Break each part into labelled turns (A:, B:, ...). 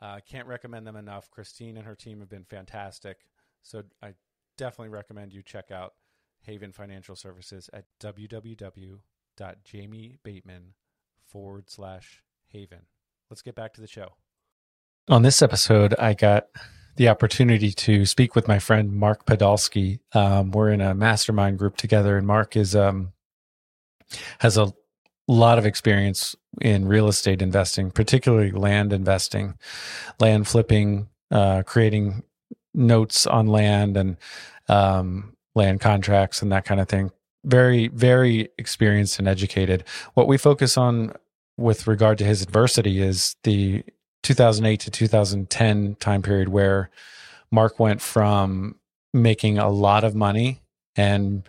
A: Uh, can't recommend them enough. Christine and her team have been fantastic. So I definitely recommend you check out Haven Financial Services at www.jamiebateman forward slash haven. Let's get back to the show. On this episode, I got the opportunity to speak with my friend Mark Podolsky. Um, we're in a mastermind group together, and Mark is um, has a lot of experience in real estate investing, particularly land investing, land flipping, uh, creating notes on land and um, land contracts and that kind of thing. Very, very experienced and educated. What we focus on with regard to his adversity is the 2008 to 2010 time period where Mark went from making a lot of money and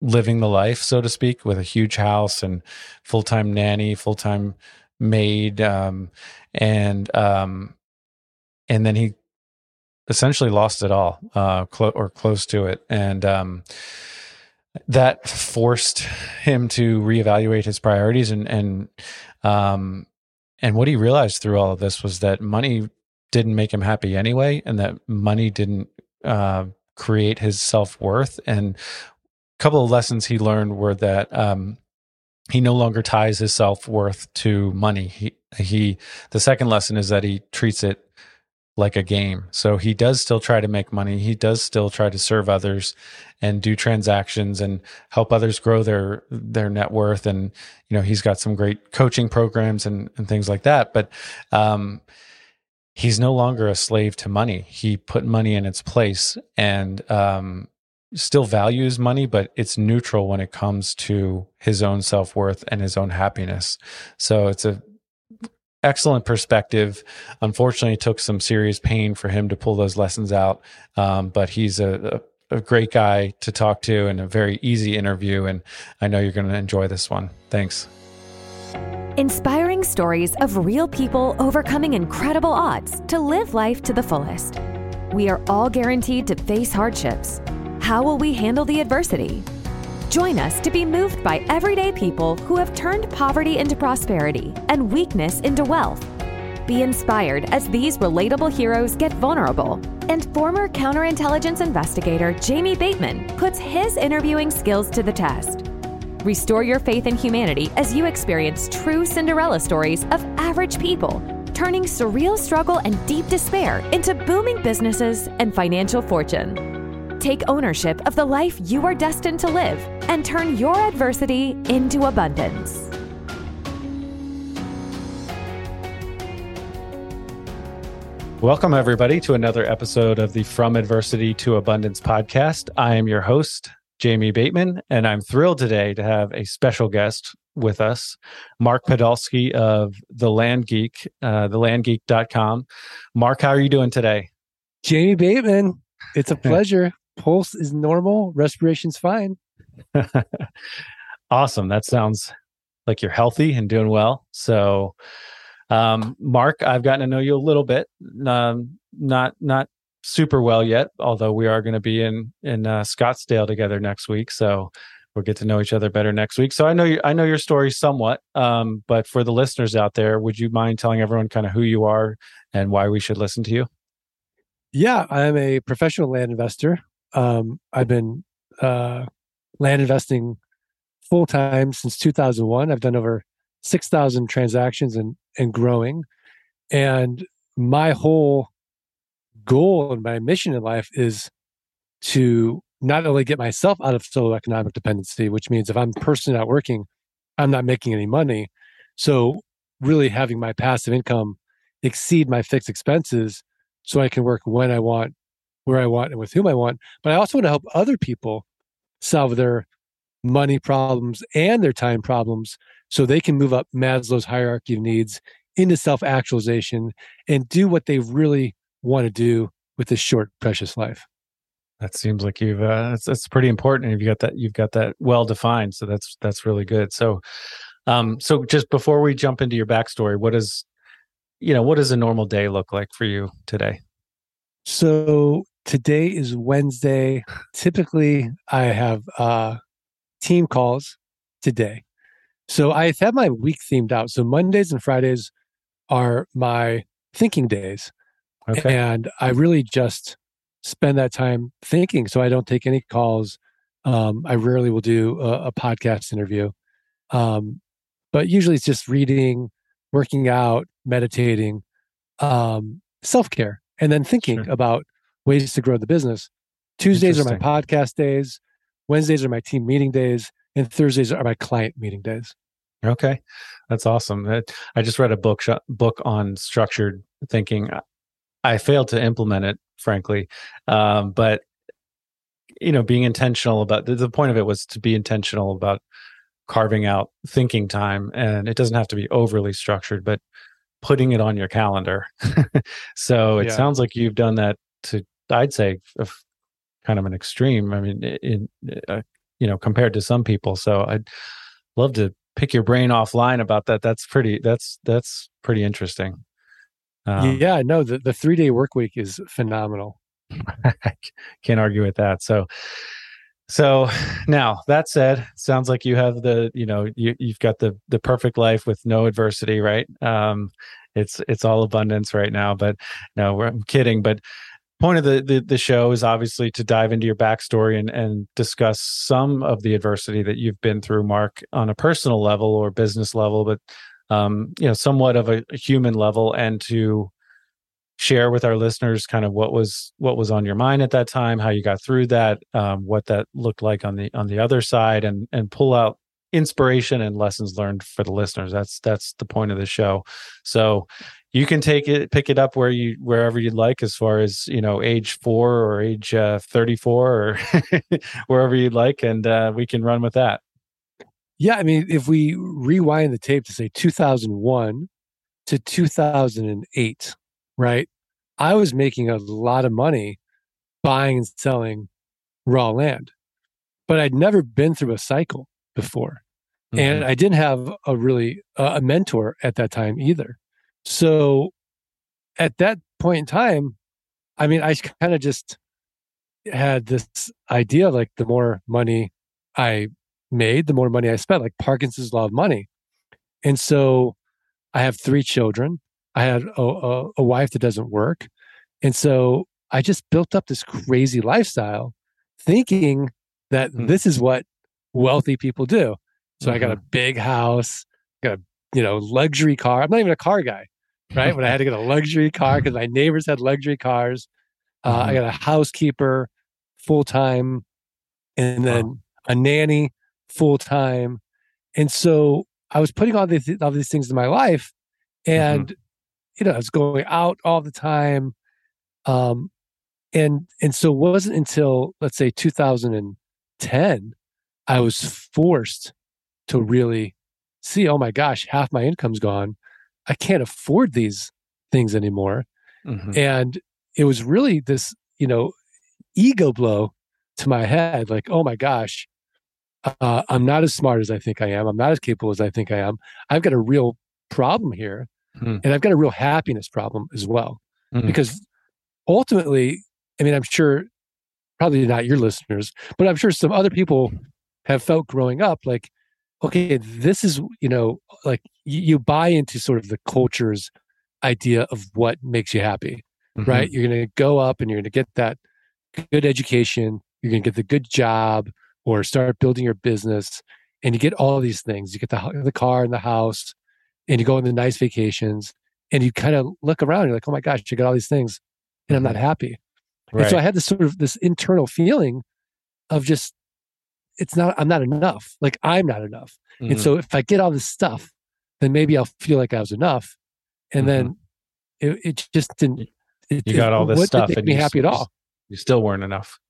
A: living the life, so to speak, with a huge house and full time nanny, full time maid, um, and um, and then he essentially lost it all, uh, clo- or close to it, and um, that forced him to reevaluate his priorities and and um, and what he realized through all of this was that money didn't make him happy anyway, and that money didn't uh, create his self worth. And couple of lessons he learned were that um, he no longer ties his self worth to money. He he. The second lesson is that he treats it like a game. So he does still try to make money. He does still try to serve others and do transactions and help others grow their their net worth. And you know, he's got some great coaching programs and, and things like that. But um, he's no longer a slave to money. He put money in its place and um, still values money, but it's neutral when it comes to his own self worth and his own happiness. So it's a excellent perspective. Unfortunately, it took some serious pain for him to pull those lessons out. Um, but he's a, a, a, great guy to talk to and a very easy interview. And I know you're going to enjoy this one. Thanks.
B: Inspiring stories of real people overcoming incredible odds to live life to the fullest. We are all guaranteed to face hardships. How will we handle the adversity? Join us to be moved by everyday people who have turned poverty into prosperity and weakness into wealth. Be inspired as these relatable heroes get vulnerable. And former counterintelligence investigator Jamie Bateman puts his interviewing skills to the test. Restore your faith in humanity as you experience true Cinderella stories of average people, turning surreal struggle and deep despair into booming businesses and financial fortune. Take ownership of the life you are destined to live and turn your adversity into abundance.
A: Welcome, everybody, to another episode of the From Adversity to Abundance podcast. I am your host, Jamie Bateman, and I'm thrilled today to have a special guest with us, Mark Podolsky of The Land Geek, uh, thelandgeek.com. Mark, how are you doing today?
C: Jamie Bateman, it's a pleasure pulse is normal, respiration's fine.
A: awesome. That sounds like you're healthy and doing well. So, um, Mark, I've gotten to know you a little bit, um, not not super well yet, although we are going to be in in uh, Scottsdale together next week. So we'll get to know each other better next week. So I know you, I know your story somewhat, um, but for the listeners out there, would you mind telling everyone kind of who you are and why we should listen to you?
C: Yeah, I'm a professional land investor. Um, I've been uh, land investing full time since 2001. I've done over 6,000 transactions and, and growing. And my whole goal and my mission in life is to not only get myself out of solo economic dependency, which means if I'm personally not working, I'm not making any money. So really having my passive income exceed my fixed expenses so I can work when I want, where I want, and with whom I want. But I also want to help other people solve their money problems and their time problems so they can move up Maslow's hierarchy of needs into self actualization and do what they really want to do with this short, precious life.
A: That seems like you've uh, that's that's pretty important. You've got that you've got that well defined. So that's that's really good. So, um, so just before we jump into your backstory, what is, you know, what does a normal day look like for you today?
C: So today is Wednesday. Typically, I have uh, team calls today. So I have my week themed out. So Mondays and Fridays are my thinking days. Okay. And I really just spend that time thinking. So I don't take any calls. Um, I rarely will do a, a podcast interview. Um, but usually it's just reading, working out, meditating, um, self care, and then thinking sure. about ways to grow the business. Tuesdays are my podcast days. Wednesdays are my team meeting days. And Thursdays are my client meeting days.
A: Okay, that's awesome. I just read a book book on structured thinking. I failed to implement it, frankly, um, but you know, being intentional about the, the point of it was to be intentional about carving out thinking time, and it doesn't have to be overly structured, but putting it on your calendar. so it yeah. sounds like you've done that to, I'd say, kind of an extreme. I mean, in, uh, you know, compared to some people. So I'd love to pick your brain offline about that. That's pretty. That's that's pretty interesting.
C: Um, yeah, no, the the three day work week is phenomenal.
A: can't argue with that. So. So now that said, sounds like you have the, you know, you, you've got the the perfect life with no adversity, right? Um, it's it's all abundance right now. But no, I'm kidding. But point of the, the, the show is obviously to dive into your backstory and and discuss some of the adversity that you've been through, Mark, on a personal level or business level, but um, you know, somewhat of a, a human level, and to share with our listeners kind of what was what was on your mind at that time, how you got through that, um, what that looked like on the on the other side, and and pull out inspiration and lessons learned for the listeners. That's that's the point of the show. So you can take it pick it up where you wherever you'd like as far as you know age four or age uh, 34 or wherever you'd like and uh, we can run with that
C: yeah i mean if we rewind the tape to say 2001 to 2008 right i was making a lot of money buying and selling raw land but i'd never been through a cycle before mm-hmm. and i didn't have a really uh, a mentor at that time either so at that point in time, I mean, I kind of just had this idea like the more money I made, the more money I spent, like Parkinson's law of money. And so I have three children. I had a, a, a wife that doesn't work. And so I just built up this crazy lifestyle thinking that mm-hmm. this is what wealthy people do. So mm-hmm. I got a mm-hmm. big house, got a you know luxury car. I'm not even a car guy right? when I had to get a luxury car because my neighbors had luxury cars. Uh, mm-hmm. I got a housekeeper full time and then wow. a nanny full time. And so I was putting all these, all these things in my life and, mm-hmm. You know, I was going out all the time. Um, and, and so it wasn't until let's say 2010, I was forced to really see, oh my gosh, half my income's gone I can't afford these things anymore. Mm-hmm. And it was really this, you know, ego blow to my head like, oh my gosh, uh, I'm not as smart as I think I am. I'm not as capable as I think I am. I've got a real problem here. Mm-hmm. And I've got a real happiness problem as well. Mm-hmm. Because ultimately, I mean, I'm sure probably not your listeners, but I'm sure some other people have felt growing up like, okay, this is, you know, like you, you buy into sort of the culture's idea of what makes you happy, mm-hmm. right? You're going to go up and you're going to get that good education, you're going to get the good job or start building your business and you get all these things. You get the, the car and the house and you go on the nice vacations and you kind of look around, you're like, oh my gosh, you got all these things. and I'm not
A: Mm-hmm.
C: happy.
A: Right.
C: And so I had this sort of this internal feeling of just it's not I'm not enough. Like I'm not enough.
A: Mhm.
C: And so if I get all this stuff, then maybe I'll feel like I was enough. And then it, it just didn't. It,
A: Mm-hmm. you got all this stuff
C: make
A: and
C: me happy at all.
A: you still weren't enough.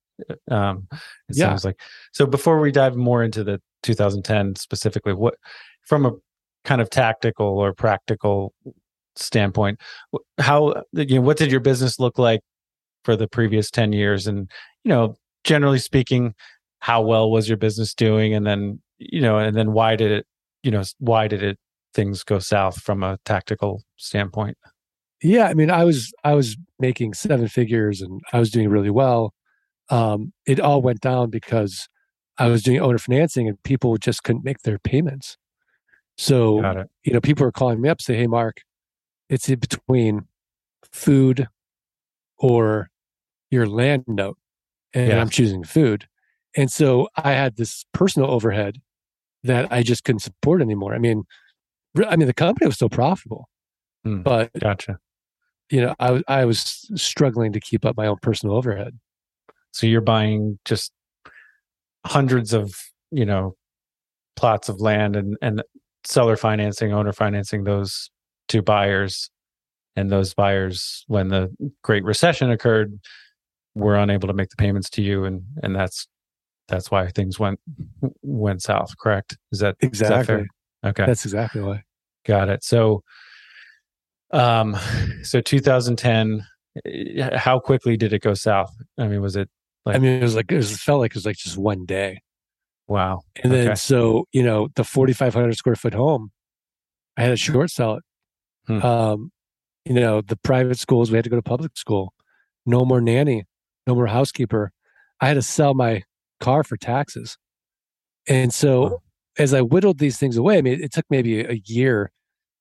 A: Um, it
C: Yeah.
A: sounds like. So before we dive more into the 2010 specifically, what from a kind of tactical or practical standpoint, how you know what did your business look like for the previous 10 years, and you know, generally speaking, how well was your business doing, and then you know, and then why did it, you know, why did it things go south from a tactical standpoint?
C: Yeah, I mean, I was I was making seven figures and I was doing really well. Um, it all went down because I was doing owner financing and people just couldn't make their payments. So you know, people are calling me up, say, "Hey, Mark, it's in between food or your land note," and
A: Yeah.
C: I'm choosing food. And so I had this personal overhead that I just couldn't support anymore. I mean, I mean, the company was still profitable,
A: Hmm.
C: but
A: Gotcha.
C: you know, I was I was struggling to keep up my own personal overhead.
A: So you're buying just hundreds of, you know, plots of land and, and seller financing, owner financing those two buyers. And those buyers, when the Great Recession occurred, were unable to make the payments to you, and and that's that's why things went went south. Correct? Is that
C: Exactly.
A: fair? Okay.
C: That's exactly why.
A: Got it. So, um, so 2010. eh, How quickly did it go south? I mean, was it like?
C: I mean, it was like it, was, it felt like it was like just one day,
A: wow?
C: and then so you know the forty five hundred square foot home, I had to short sell it.
A: Hmm.
C: Um, you know the private schools we had to go to public school, no more nanny, no more housekeeper. I had to sell my car for taxes, and so
A: Wow.
C: as I whittled these things away, I mean, it took maybe a year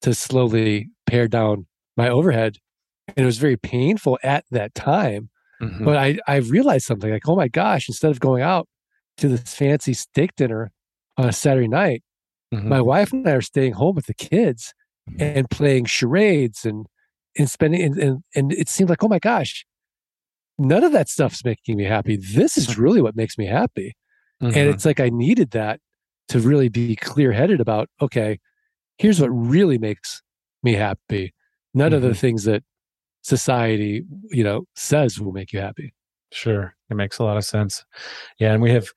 C: to slowly pare down my overhead, and it was very painful at that time.
A: Mhm.
C: But I, I realized something like, oh my gosh, instead of going out to this fancy steak dinner on a Saturday night,
A: Mhm.
C: my wife and I are staying home with the kids and playing charades and and spending and, and and it seemed like, oh my gosh, none of that stuff's making me happy. This is really what makes me happy.
A: Mhm.
C: And it's like I needed that to really be clear headed about, okay, here's what really makes me happy. None of the things that society, you know, says will make you happy.
A: Sure, it makes a lot of sense. Yeah, and we have,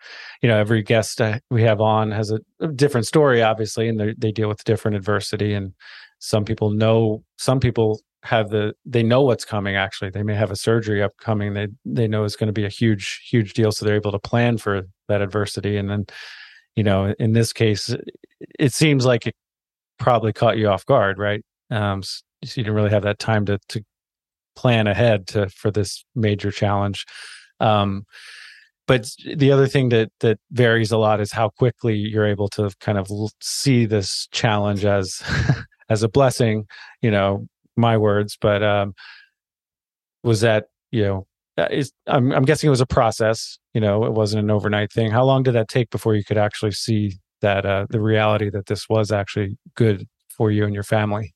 A: you know, every guest we have on has a, different story, obviously, and they they deal with different adversity. And some people know, some people have the they know what's coming. Actually, they may have a surgery upcoming. They they know it's going to be a huge huge deal, so they're able to plan for that adversity. And then, you know, in this case, it seems like it probably caught you off guard, right? Um, so you didn't really have that time to to plan ahead to for this major challenge. Um, but the other thing that that varies a lot is how quickly you're able to kind of see this challenge as as a blessing. You know, my words, but um, was that you know uh, is I'm I'm guessing it was a process. You know, it wasn't an overnight thing. How long did that take before you could actually see that uh, the reality that this was actually good for you and your family?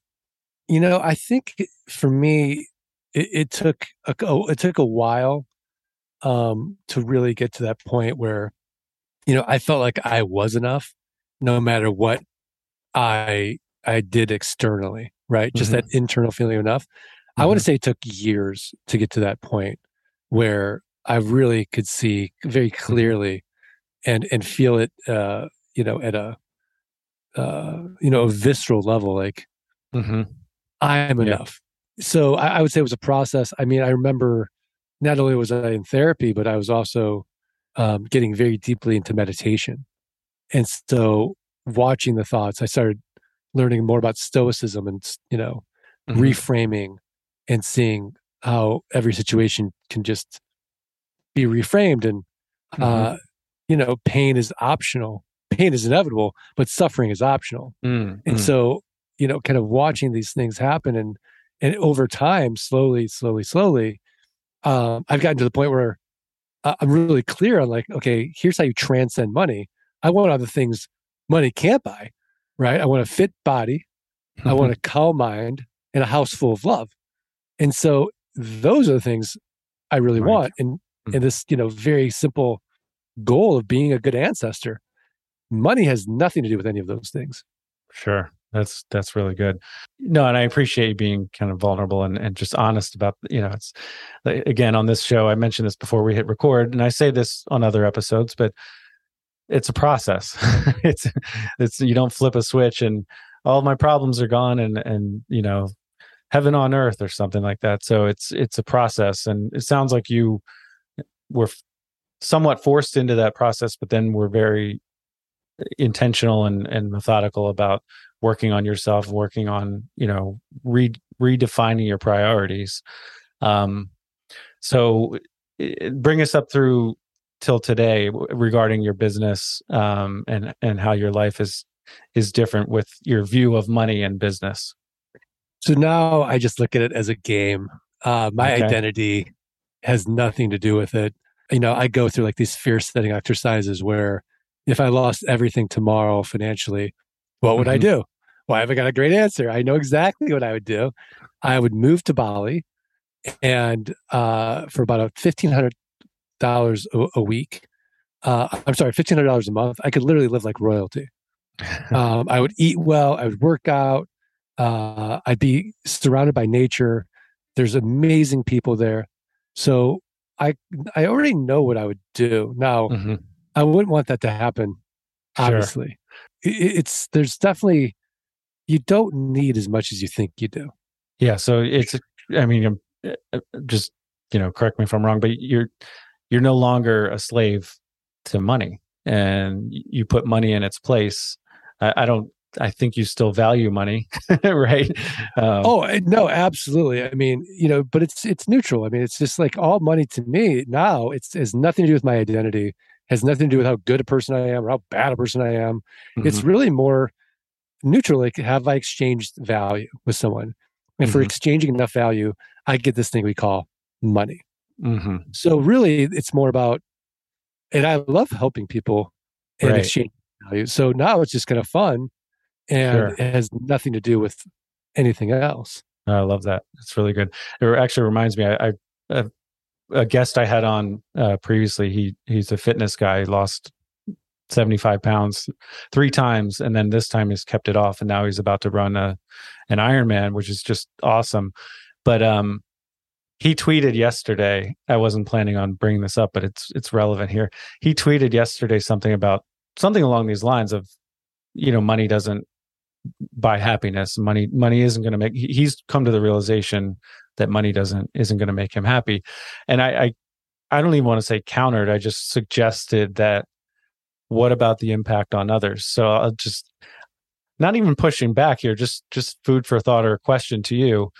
C: You know, I think for me, it, it took a, oh, it took a while um, to really get to that point where, you know, I felt like I was enough, no matter what I I did externally, right? Just
A: Mhm.
C: that internal feeling of enough. I want to say it took years to get to that point where I really could see very clearly and and feel it, uh, you know, at a uh, you know a visceral level, like
A: hmm
C: I'm
A: Yeah.
C: enough. So I, I would say it was a process. I mean, I remember not only was I in therapy, but I was also um, getting very deeply into meditation. And so watching the thoughts, I started learning more about stoicism and, you know,
A: Mhm.
C: reframing and seeing how every situation can just be reframed. And,
A: Mm-hmm.
C: uh, you know, pain is optional. Pain is inevitable, but suffering is optional
A: Mm,
C: and
A: mm.
C: so you know kind of watching these things happen and and over time slowly slowly slowly um i've gotten to the point where i'm really clear on like okay here's how you transcend money i want other things money can't buy right i want a fit body i want a calm mind and a house full of love and so those are the things I really
A: Right.
C: want. And
A: Mhm.
C: and this, you know, very simple goal of being a good ancestor. Money has nothing to do with any of those things.
A: Sure. That's that's really good. No, and I appreciate you being kind of vulnerable and, and just honest about you know it's again on this show I mentioned this before we hit record and I say this on other episodes but it's a process. it's it's you don't flip a switch and all my problems are gone and and you know heaven on earth or something like that. So it's it's a process and it sounds like you were somewhat forced into that process but then we're very eh, intentional and, and methodical about working on yourself working on you know re- redefining your priorities um so bring us up through till today regarding your business um and and how your life is is different with your view of money and business
C: So now I just look at it as a game. Uh, my
A: Okay.
C: identity has nothing to do with it. You know, I go through like these fear setting exercises where if I lost everything tomorrow financially, what would I
A: Mhm.
C: I haven't got a great answer. I know exactly what I would do. I would move to Bali and uh, for about a fifteen hundred dollars a week. Uh, I'm sorry, fifteen hundred dollars a month. I could literally live like royalty. um, I would eat well. I would work out. Uh, I'd be surrounded by nature. There's amazing people there. So I I already know what I would do. Now
A: Mhm.
C: I wouldn't want that to happen. Obviously, I- I- it's there's definitely you don't need as much as you think you do.
A: yeah so it's i mean um, uh, just you know correct me if i'm wrong but you're you're no longer a slave to money and you put money in its place i, I don't i think you still value money right um,
C: Oh eh, no, absolutely. I mean, you know, but it's it's neutral. I mean, it's just like all money to me now. It's has nothing to do with my identity. Has nothing to do with how good a person I am or how bad a person I am. It's
A: mhm,
C: really more neutral. Like, have I exchanged value with someone? And for
A: Mhm.
C: exchanging enough value, I get this thing we call money.
A: mhm.
C: So really, it's more about, and I love helping people and
A: Right.
C: exchange value. So now it's just kind of fun, and
A: Sure.
C: it has nothing to do with anything else.
A: I love that. It's really good. It actually reminds me. I, I a, a guest I had on uh, previously. He he's a fitness guy. He lost seventy five pounds three times, and then this time he's kept it off, and now he's about to run a an Ironman, which is just awesome. But um, he tweeted yesterday. I wasn't planning on bringing this up, but it's it's relevant here. He tweeted yesterday something about something along these lines of, you know, money doesn't buy happiness. Money money isn't going to make. He's come to the realization that money doesn't isn't going to make him happy, and I, I I don't even want to say countered. I just suggested that. What about the impact on others? So I'll just not even pushing back here. Just just food for thought or a question to you.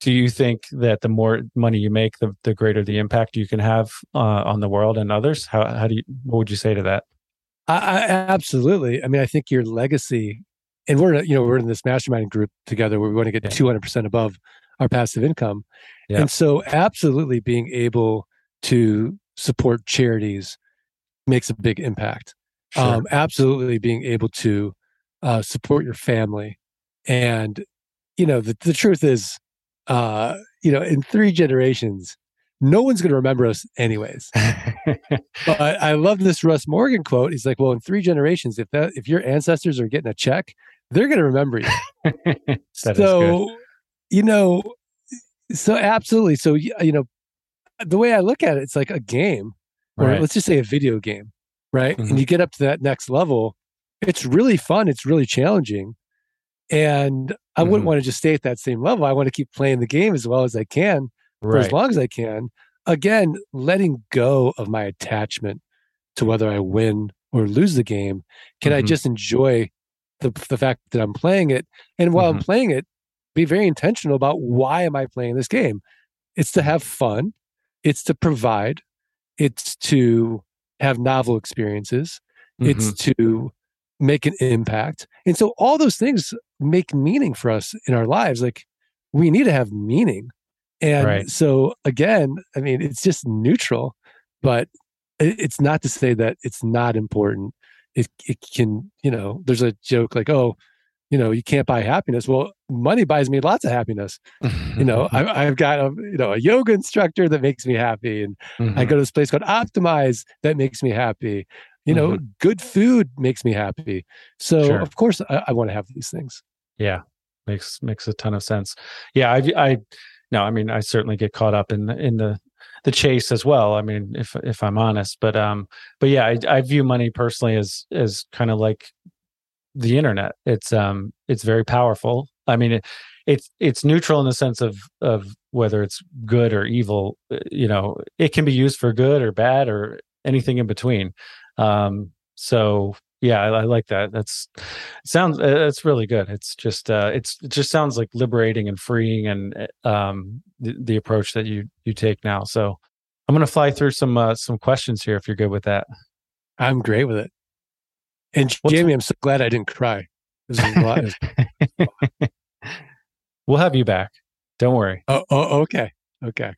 A: Do you think that the more money you make, the the greater the impact you can have uh, on the world and others? How how do you what would you say to that?
C: I, I absolutely. I mean, I think your legacy, and we're you know we're in this mastermind group together where we want to get two hundred percent above our passive income,
A: Yeah.
C: and so absolutely being able to support charities makes a big impact. Um, absolutely being able to uh, support your family, and you know the the truth is, uh, you know, in three generations, no one's going to remember us anyways. But I love this Russ Morgan quote. He's like, "Well, in three generations, if that if your ancestors are getting a check, they're going to remember you."
A: That is good.
C: so, you know, so absolutely. So you know, the way I look at it, it's like a game, or
A: Right.
C: let's just say a video game, right?
A: Mhm.
C: And you get up to that next level. It's really fun. It's really challenging, and I wouldn't
A: Mhm.
C: want to just stay at that same level. I want to keep playing the game as well as I can for
A: right.
C: as long as I can. Again, letting go of my attachment to whether I win or lose the game. Can I
A: Mhm.
C: just enjoy the the fact that I'm playing it? And while I'm
A: Mhm.
C: playing it, be very intentional about why am I playing this game? It's to have fun. It's to provide. It's to have novel experiences. It's
A: Mhm.
C: to make an impact. And so all those things make meaning for us in our lives. Like we need to have meaning. And
A: Right.
C: so again, I mean, it's just neutral, but it's not to say that it's not important. It it can, you know, there's a joke like, oh, you know, you can't buy happiness. Well, money buys me lots of happiness. you know, I, have got a you know a yoga instructor that makes me happy, and mm-hmm. I go to this place called Optimize that makes me happy. You know, mm-hmm. good food makes me happy. So sure. of course, I, I want to have these things.
A: Yeah, makes makes a ton of sense. Yeah, I I no, I mean, I certainly get caught up in the in the the chase as well. I mean, if if I'm honest, but um, but yeah, I, I view money personally as as kind of like the internet. It's um, it's very powerful. I mean, it, it's it's neutral in the sense of of whether it's good or evil. Uh, you know, it can be used for good or bad or anything in between. Um, so yeah, I, I, like that. That's sounds. Uh, that's really good. It's just uh, it's it just sounds like liberating and freeing, and uh, um, the, the approach that you you take now. So I'm to fly through some uh, some questions here if you're good with that.
C: I'm great with it. And What's Jamie, I'm so glad I didn't cry.
A: we'll have you back. Don't worry.
C: Oh, oh okay. Okay.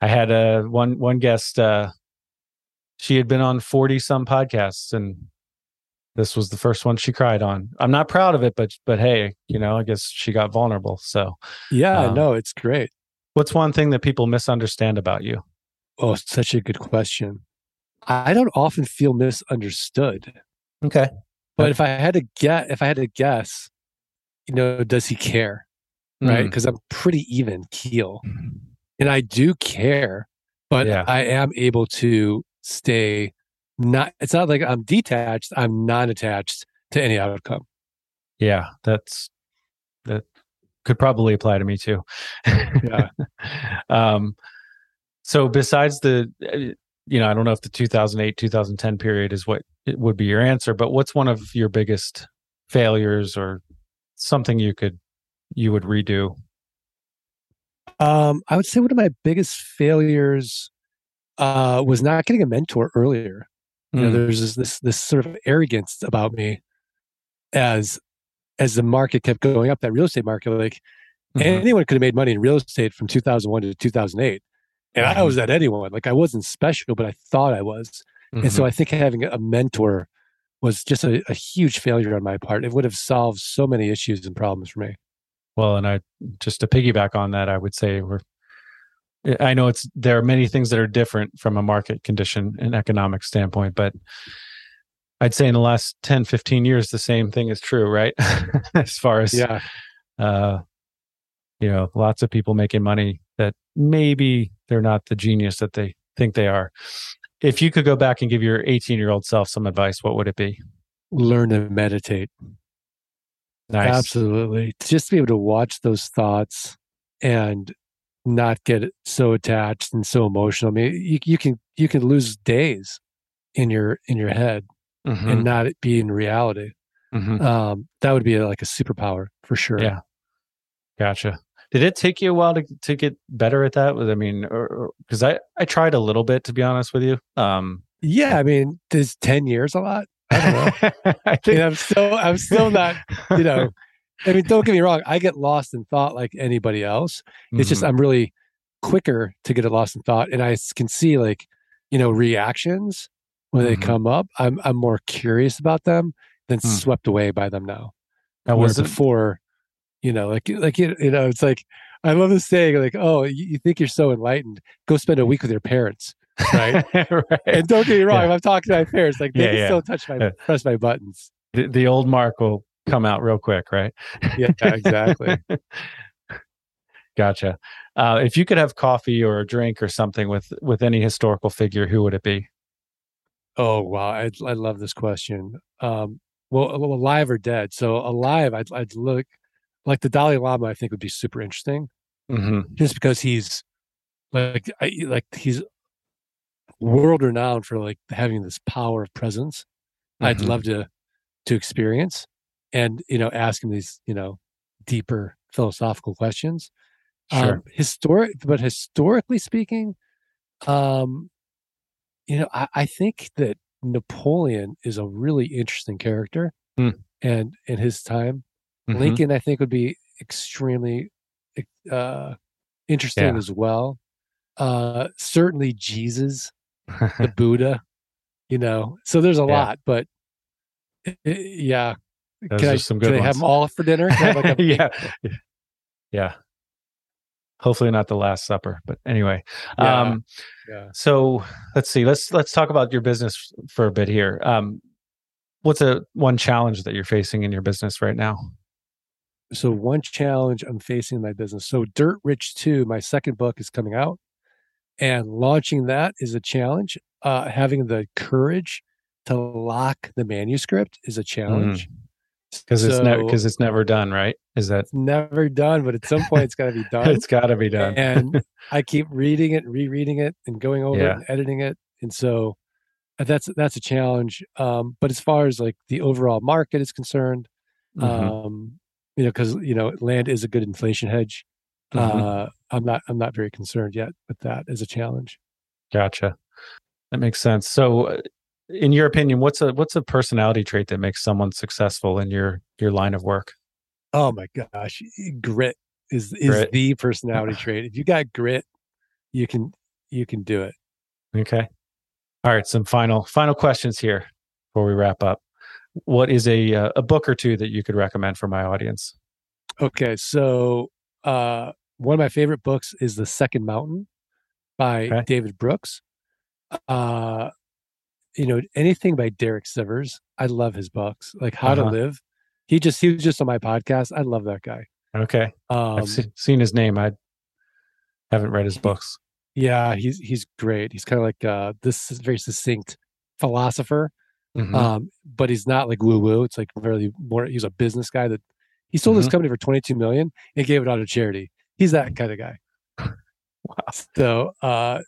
A: I had a uh, one one guest uh she had been on 40 some podcasts and this was the first one she cried on. I'm not proud of it, but but hey, you know, I guess she got vulnerable. So
C: yeah, um, no, it's great.
A: What's one thing that people misunderstand about you?
C: Oh, such a good question. I don't often feel misunderstood.
A: Okay.
C: But if I had to get, if I had to guess, you know, does he care? Right? Because mm. I'm pretty even keel, and I do care, but yeah. I am able to stay not it's not like I'm detached, I'm non attached to any outcome.
A: Yeah, that's that could probably apply to me too. yeah. um so besides the uh, you know, I don't know if the 2008 2010 period is what it would be your answer, but what's one of your biggest failures or something you could you would redo?
C: Um, I would say one of my biggest failures uh, was not getting a mentor earlier. You know, mm. there's this, this this sort of arrogance about me as as the market kept going up, that real estate market, like mm-hmm. anyone could have made money in real estate from 2001 to 2008. And mm-hmm. I was that anyone. Like I wasn't special, but I thought I was. Mm-hmm. And so mm-hmm. I think having a mentor was just a, a huge failure on my part. It would have solved so many issues and problems for me.
A: Well, and I just to piggyback on that, I would say we're I know it's there are many things that are different from a market condition and economic standpoint, but I'd say in the last 10, 15 years, the same thing is true, right? as far as,
C: yeah.
A: uh, you know, lots of people making money that maybe they're not the genius that they think they are. If you could go back and give your 18 year old self some advice, what would it be?
C: Learn to meditate.
A: Nice.
C: Absolutely. Just to be able to watch those thoughts and not get so attached and so emotional. I mean, you, you can you can lose days in your in your head mm-hmm. and not be in reality. Mm-hmm. Um, that would be like a superpower for sure.
A: Yeah, gotcha. Did it take you a while to to get better at that? I mean, because I I tried a little bit to be honest with you. Um,
C: yeah, I mean, does ten years a lot? I don't know. I think I'm still I'm still not you know I mean, don't get me wrong. I get lost in thought like anybody else. It's mm-hmm. just I'm really quicker to get lost in thought, and I can see like you know reactions when mm-hmm. they come up. I'm I'm more curious about them than mm. swept away by them now.
A: Now was
C: before, you know, like like you, you know, it's like I love this saying like, oh, you, you think you're so enlightened? Go spend a week with your parents. right? right. And don't get me wrong, yeah. I'm talking to my parents, like they yeah, can yeah. still touch my press my buttons.
A: The, the old Mark will come out real quick, right?
C: Yeah, exactly.
A: gotcha. Uh, if you could have coffee or a drink or something with with any historical figure, who would it be?
C: Oh wow, I I love this question. Um, well, alive or dead? So alive, I'd I'd look like the Dalai Lama. I think would be super interesting, mm-hmm. just because he's like I, like he's world renowned for like having this power of presence. Mm-hmm. I'd love to to experience and you know ask him these you know deeper philosophical questions
A: sure. um
C: historic but historically speaking um you know I, I think that napoleon is a really interesting character mm. and in his time mm-hmm. lincoln i think would be extremely uh interesting yeah. as well uh certainly jesus the buddha you know so there's a yeah. lot but it, yeah
A: Those
C: can I,
A: some good
C: can I have them all for dinner? Can I have like a-
A: yeah, yeah. Hopefully not the Last Supper, but anyway.
C: Yeah.
A: Um,
C: yeah.
A: so let's see. Let's let's talk about your business for a bit here. Um, what's a one challenge that you're facing in your business right now?
C: So one challenge I'm facing in my business. So Dirt Rich 2, my second book is coming out and launching that is a challenge. Uh, having the courage to lock the manuscript is a challenge.
A: Because it's never because it's never done, right? Is that
C: never done, but at some point it's got to be done.
A: it's got to be done?
C: and I keep reading it, rereading it, and going over
A: Yeah.
C: it and editing it. And so uh, that's that's a challenge. Um, but as far as like the overall market is concerned,
A: Mhm.
C: um, you know, because you know, land is a good inflation hedge.
A: Mhm.
C: Uh, I'm not I'm not very concerned yet with that as a challenge.
A: Gotcha. That makes sense. So, uh, in your opinion, what's a what's a personality trait that makes someone successful in your your line of work?
C: Oh my gosh, grit is is
A: Grit.
C: the personality trait. If you got grit, you can you can do it.
A: Okay. All right. Some final final questions here before we wrap up. What is a uh, a book or two that you could recommend for my audience?
C: Okay, so uh, one of my favorite books is The Second Mountain by
A: Okay.
C: David Brooks. Uh, you know, anything by Derek Sivers. I love his books, like How to
A: Uh-huh.
C: Live. He just he was just on my podcast. I love that guy.
A: Okay.
C: Um,
A: I've se- seen his name. I haven't read his books.
C: yeah, he's he's great. He's kind of like uh, this is very succinct philosopher,
A: Mhm.
C: um, but he's not like woo woo. It's like really more. He's a business guy that he sold his
A: Mhm.
C: company for twenty two million and gave it out to charity. He's that kind of guy.
A: Wow.
C: So uh,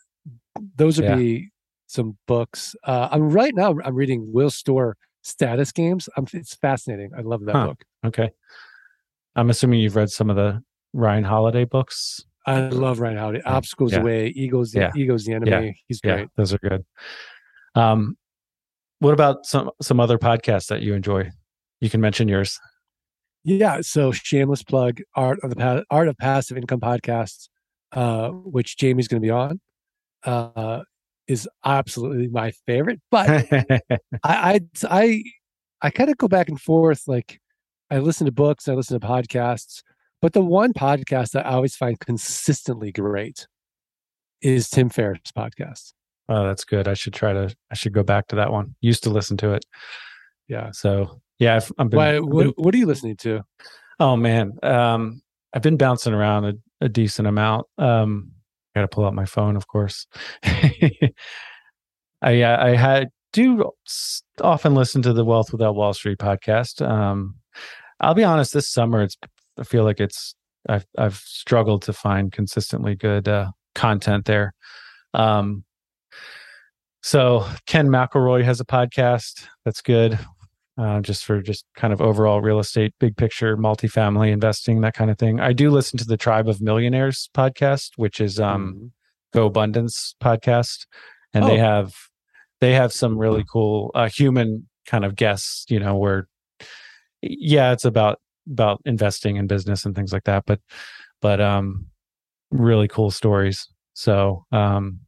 C: those would
A: Yeah.
C: be some books. Uh, I'm right now. I'm reading Will Storr Status Games. I'm, it's fascinating. I love that
A: Huh.
C: book.
A: Okay. I'm assuming you've read some of the Ryan Holiday books.
C: I love Ryan
A: Holiday.
C: Obstacles
A: Yeah.
C: away. Ego's the
A: Yeah.
C: ego's the enemy. He's
A: Yeah,
C: great.
A: those are good. Um, what about some some other podcasts that you enjoy? You can mention yours.
C: Yeah. So shameless plug art of the art of passive income podcasts, uh, which Jamie's going to be on, uh, is absolutely my favorite. But I I I, I kind of go back and forth. Like I listen to books, I listen to podcasts, but the one podcast that I always find consistently great is Tim Ferriss' podcast.
A: Oh, that's good. I should try to. I should go back to that one. Used to listen to it.
C: Yeah.
A: So yeah, I've, I've been.
C: Why, what,
A: been-
C: what are you listening to?
A: oh man, um, I've been bouncing around a, a decent amount. Um, I got to pull out my phone, of course. I uh, I had do often listen to the Wealth Without Wall Street podcast. Um, I'll be honest, this summer it's I feel like it's I've I've struggled to find consistently good uh, content there. Um, so Ken McElroy has a podcast that's good, uh, just for just kind of overall real estate, big picture, multifamily investing, that kind of thing. I do listen to the Tribe of Millionaires podcast, which is um,
C: Mhm.
A: Go Abundance podcast, and they
C: Oh.
A: have they have some really cool uh, human kind of guests. You know, where yeah, it's about about investing in business and things like that, but but um, really cool stories. So um,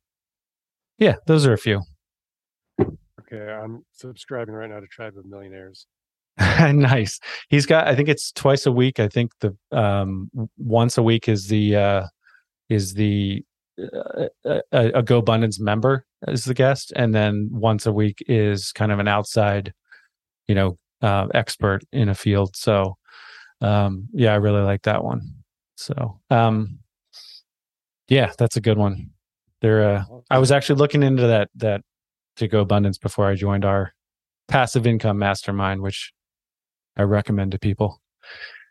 A: yeah, those are a few.
C: Okay, I'm subscribing right now to Tribe of Millionaires.
A: nice. He's got. I think it's twice a week. I think the um once a week is the uh is the uh, a, a Go Abundance member is the guest, and then once a week is kind of an outside, you know, uh, expert in a field. So, um, yeah, I really like that one. So, um, yeah, that's a good one. There, uh, I was actually looking into that that to Go Abundance before I joined our passive income mastermind, which I recommend to people.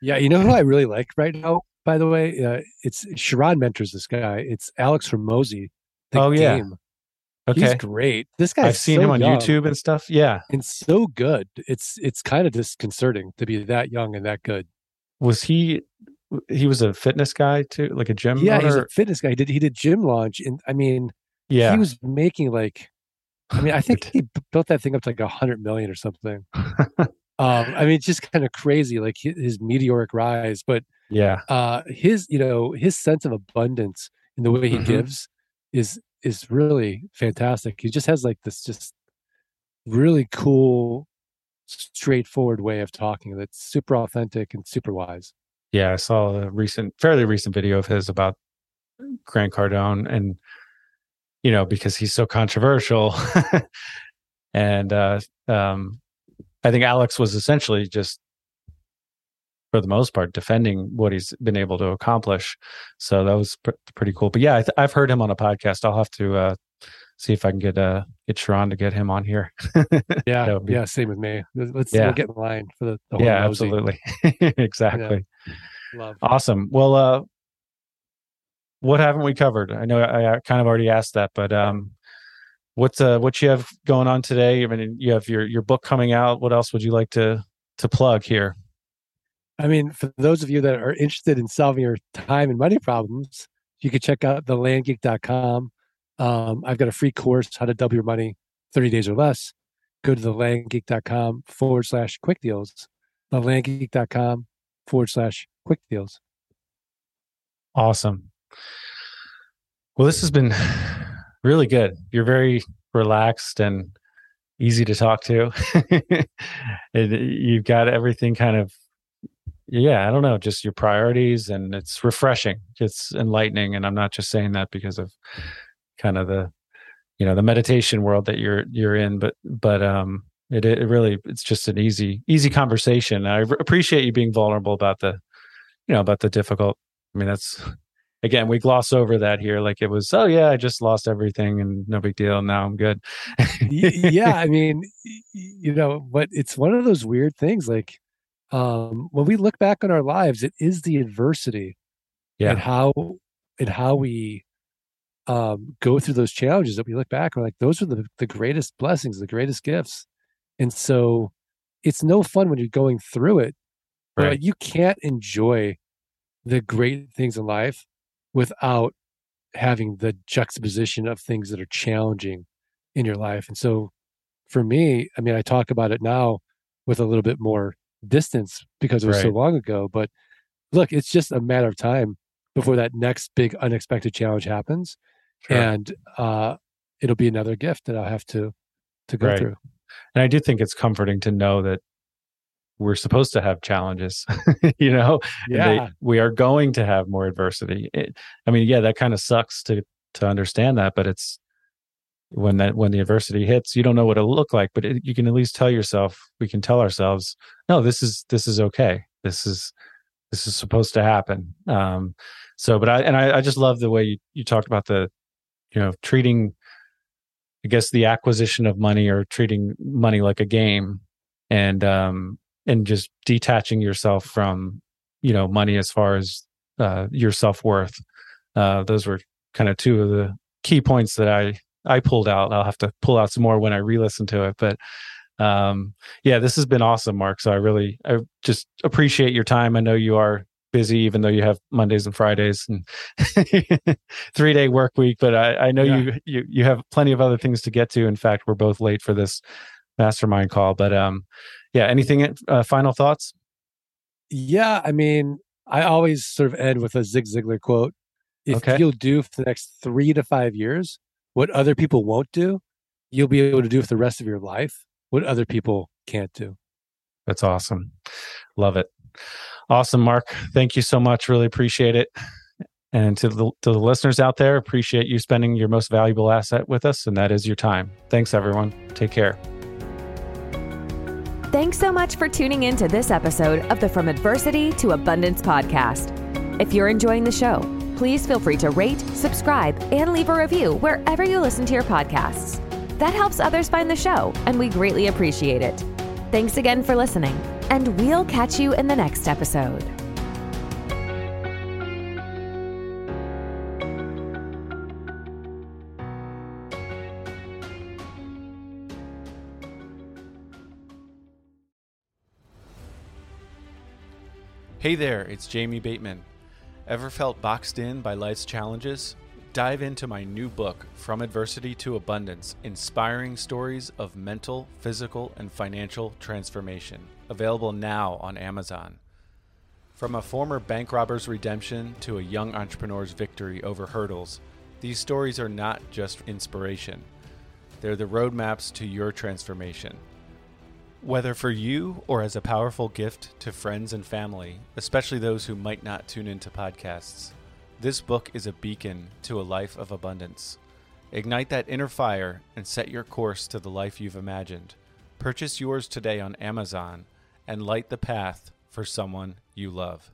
C: Yeah, you know who I really like right now. By the way, uh, it's Sharon mentors this guy. It's Alex Hormozi.
A: Oh, yeah.
C: game.
A: Okay,
C: he's great. This guy.
A: I've seen him on YouTube and stuff. Yeah,
C: and so good. It's it's kind of disconcerting to be that young and that good.
A: was he? He was a fitness guy too, like a gym.
C: yeah, he's a fitness guy. He did he did gym launch, and I mean,
A: yeah.
C: he was making like, I mean, I think he built that thing up to like a hundred million or something. um, I mean, it's just kind of crazy, like his, meteoric rise. But
A: yeah,
C: uh, his, you know, his sense of abundance in the way he
A: Mhm.
C: gives is is really fantastic. He just has like this just really cool straightforward way of talking that's super authentic and super wise.
A: Yeah, I saw a recent, fairly recent video of his about Grant Cardone, and you know because he's so controversial, and uh, um, I think Alex was essentially just, for the most part, defending what he's been able to accomplish. So that was pr- pretty cool. But yeah, I have heard him on a podcast. I'll have to uh, see if I can get uh get Sharon to get him on here.
C: yeah, be... yeah, same with me. Let's yeah. we'll get in line for the, the
A: yeah, absolutely, exactly. Yeah. Love. Awesome. Well, uh, what haven't we covered? I know I, I kind of already asked that, but um, what's uh what you have going on today? I mean, you have your your book coming out. What else would you like to to plug here?
C: I mean, for those of you that are interested in solving your time and money problems, you can check out thelandgeek.com um, I've got a free course, how to double your money 30 days or less. Go to thelandgeek.com forward slash quick deals. Thelandgeek.com forward slash quick deals.
A: Awesome. Well, this has been really good. You're very relaxed and easy to talk to. you've got everything kind of, yeah, I don't know, just your priorities, and it's refreshing. It's enlightening. And I'm not just saying that because of kind of the you know the meditation world that you're you're in but but um it it really it's just an easy easy conversation. I appreciate you being vulnerable about the you know about the difficult i mean that's again we gloss over that here like it was oh yeah i just lost everything and no big deal now i'm good.
C: Yeah i mean you know but it's one of those weird things like um when we look back on our lives it is the adversity yeah. and how and how we um, go through those challenges that we look back, we're like, those are the, the greatest blessings, the greatest gifts. And so it's no fun when you're going through it. Right. But you can't enjoy the great things in life without having the juxtaposition of things that are challenging in your life. And so for me, I mean, I talk about it now with a little bit more distance because it was right. so long ago. But look, it's just a matter of time before that next big unexpected challenge happens sure. and uh, it'll be another gift that I'll have to to go right. through.
A: And I do think it's comforting to know that we're supposed to have challenges, you know.
C: Yeah, they,
A: we are going to have more adversity. It, I mean, yeah, that kind of sucks to to understand that, but it's when that when the adversity hits, you don't know what it'll look like, but it, you can at least tell yourself. We can tell ourselves, no, this is this is okay. This is this is supposed to happen. Um, so, but I and I, I just love the way you, you talked about the you know treating i guess the acquisition of money or treating money like a game and um and just detaching yourself from you know money as far as uh your self-worth. Uh those were kind of two of the key points that i i pulled out. I'll have to pull out some more when i re-listen to it but um yeah this has been awesome mark so i really i just appreciate your time. I know you are busy, even though you have Mondays and Fridays and three day work week. But I, I know yeah. you, you you have plenty of other things to get to. In fact, we're both late for this mastermind call. But um, yeah, anything uh, final thoughts?
C: Yeah, I mean, I always sort of end with a Zig Ziglar quote. If okay. you'll do for the next three to five years what other people won't do, you'll be able to do for the rest of your life what other people can't do.
A: That's awesome. Love it. Awesome, Mark. Thank you so much. Really appreciate it. And to the, to the listeners out there, appreciate you spending your most valuable asset with us, and that is your time. Thanks, everyone. Take care.
B: Thanks so much for tuning in to this episode of the From Adversity to Abundance podcast. If you're enjoying the show, please feel free to rate, subscribe, and leave a review wherever you listen to your podcasts. That helps others find the show, and we greatly appreciate it. Thanks again for listening and we'll catch you in the next episode.
A: Hey there, it's Jamie Bateman. Ever felt boxed in by life's challenges? Dive into my new book, From Adversity to Abundance Inspiring Stories of Mental, Physical, and Financial Transformation available now on Amazon. From a former bank robber's redemption to a young entrepreneur's victory over hurdles, these stories are not just inspiration, they're the roadmaps to your transformation. Whether for you or as a powerful gift to friends and family, especially those who might not tune into podcasts, this book is a beacon to a life of abundance. Ignite that inner fire and set your course to the life you've imagined. Purchase yours today on Amazon and light the path for someone you love.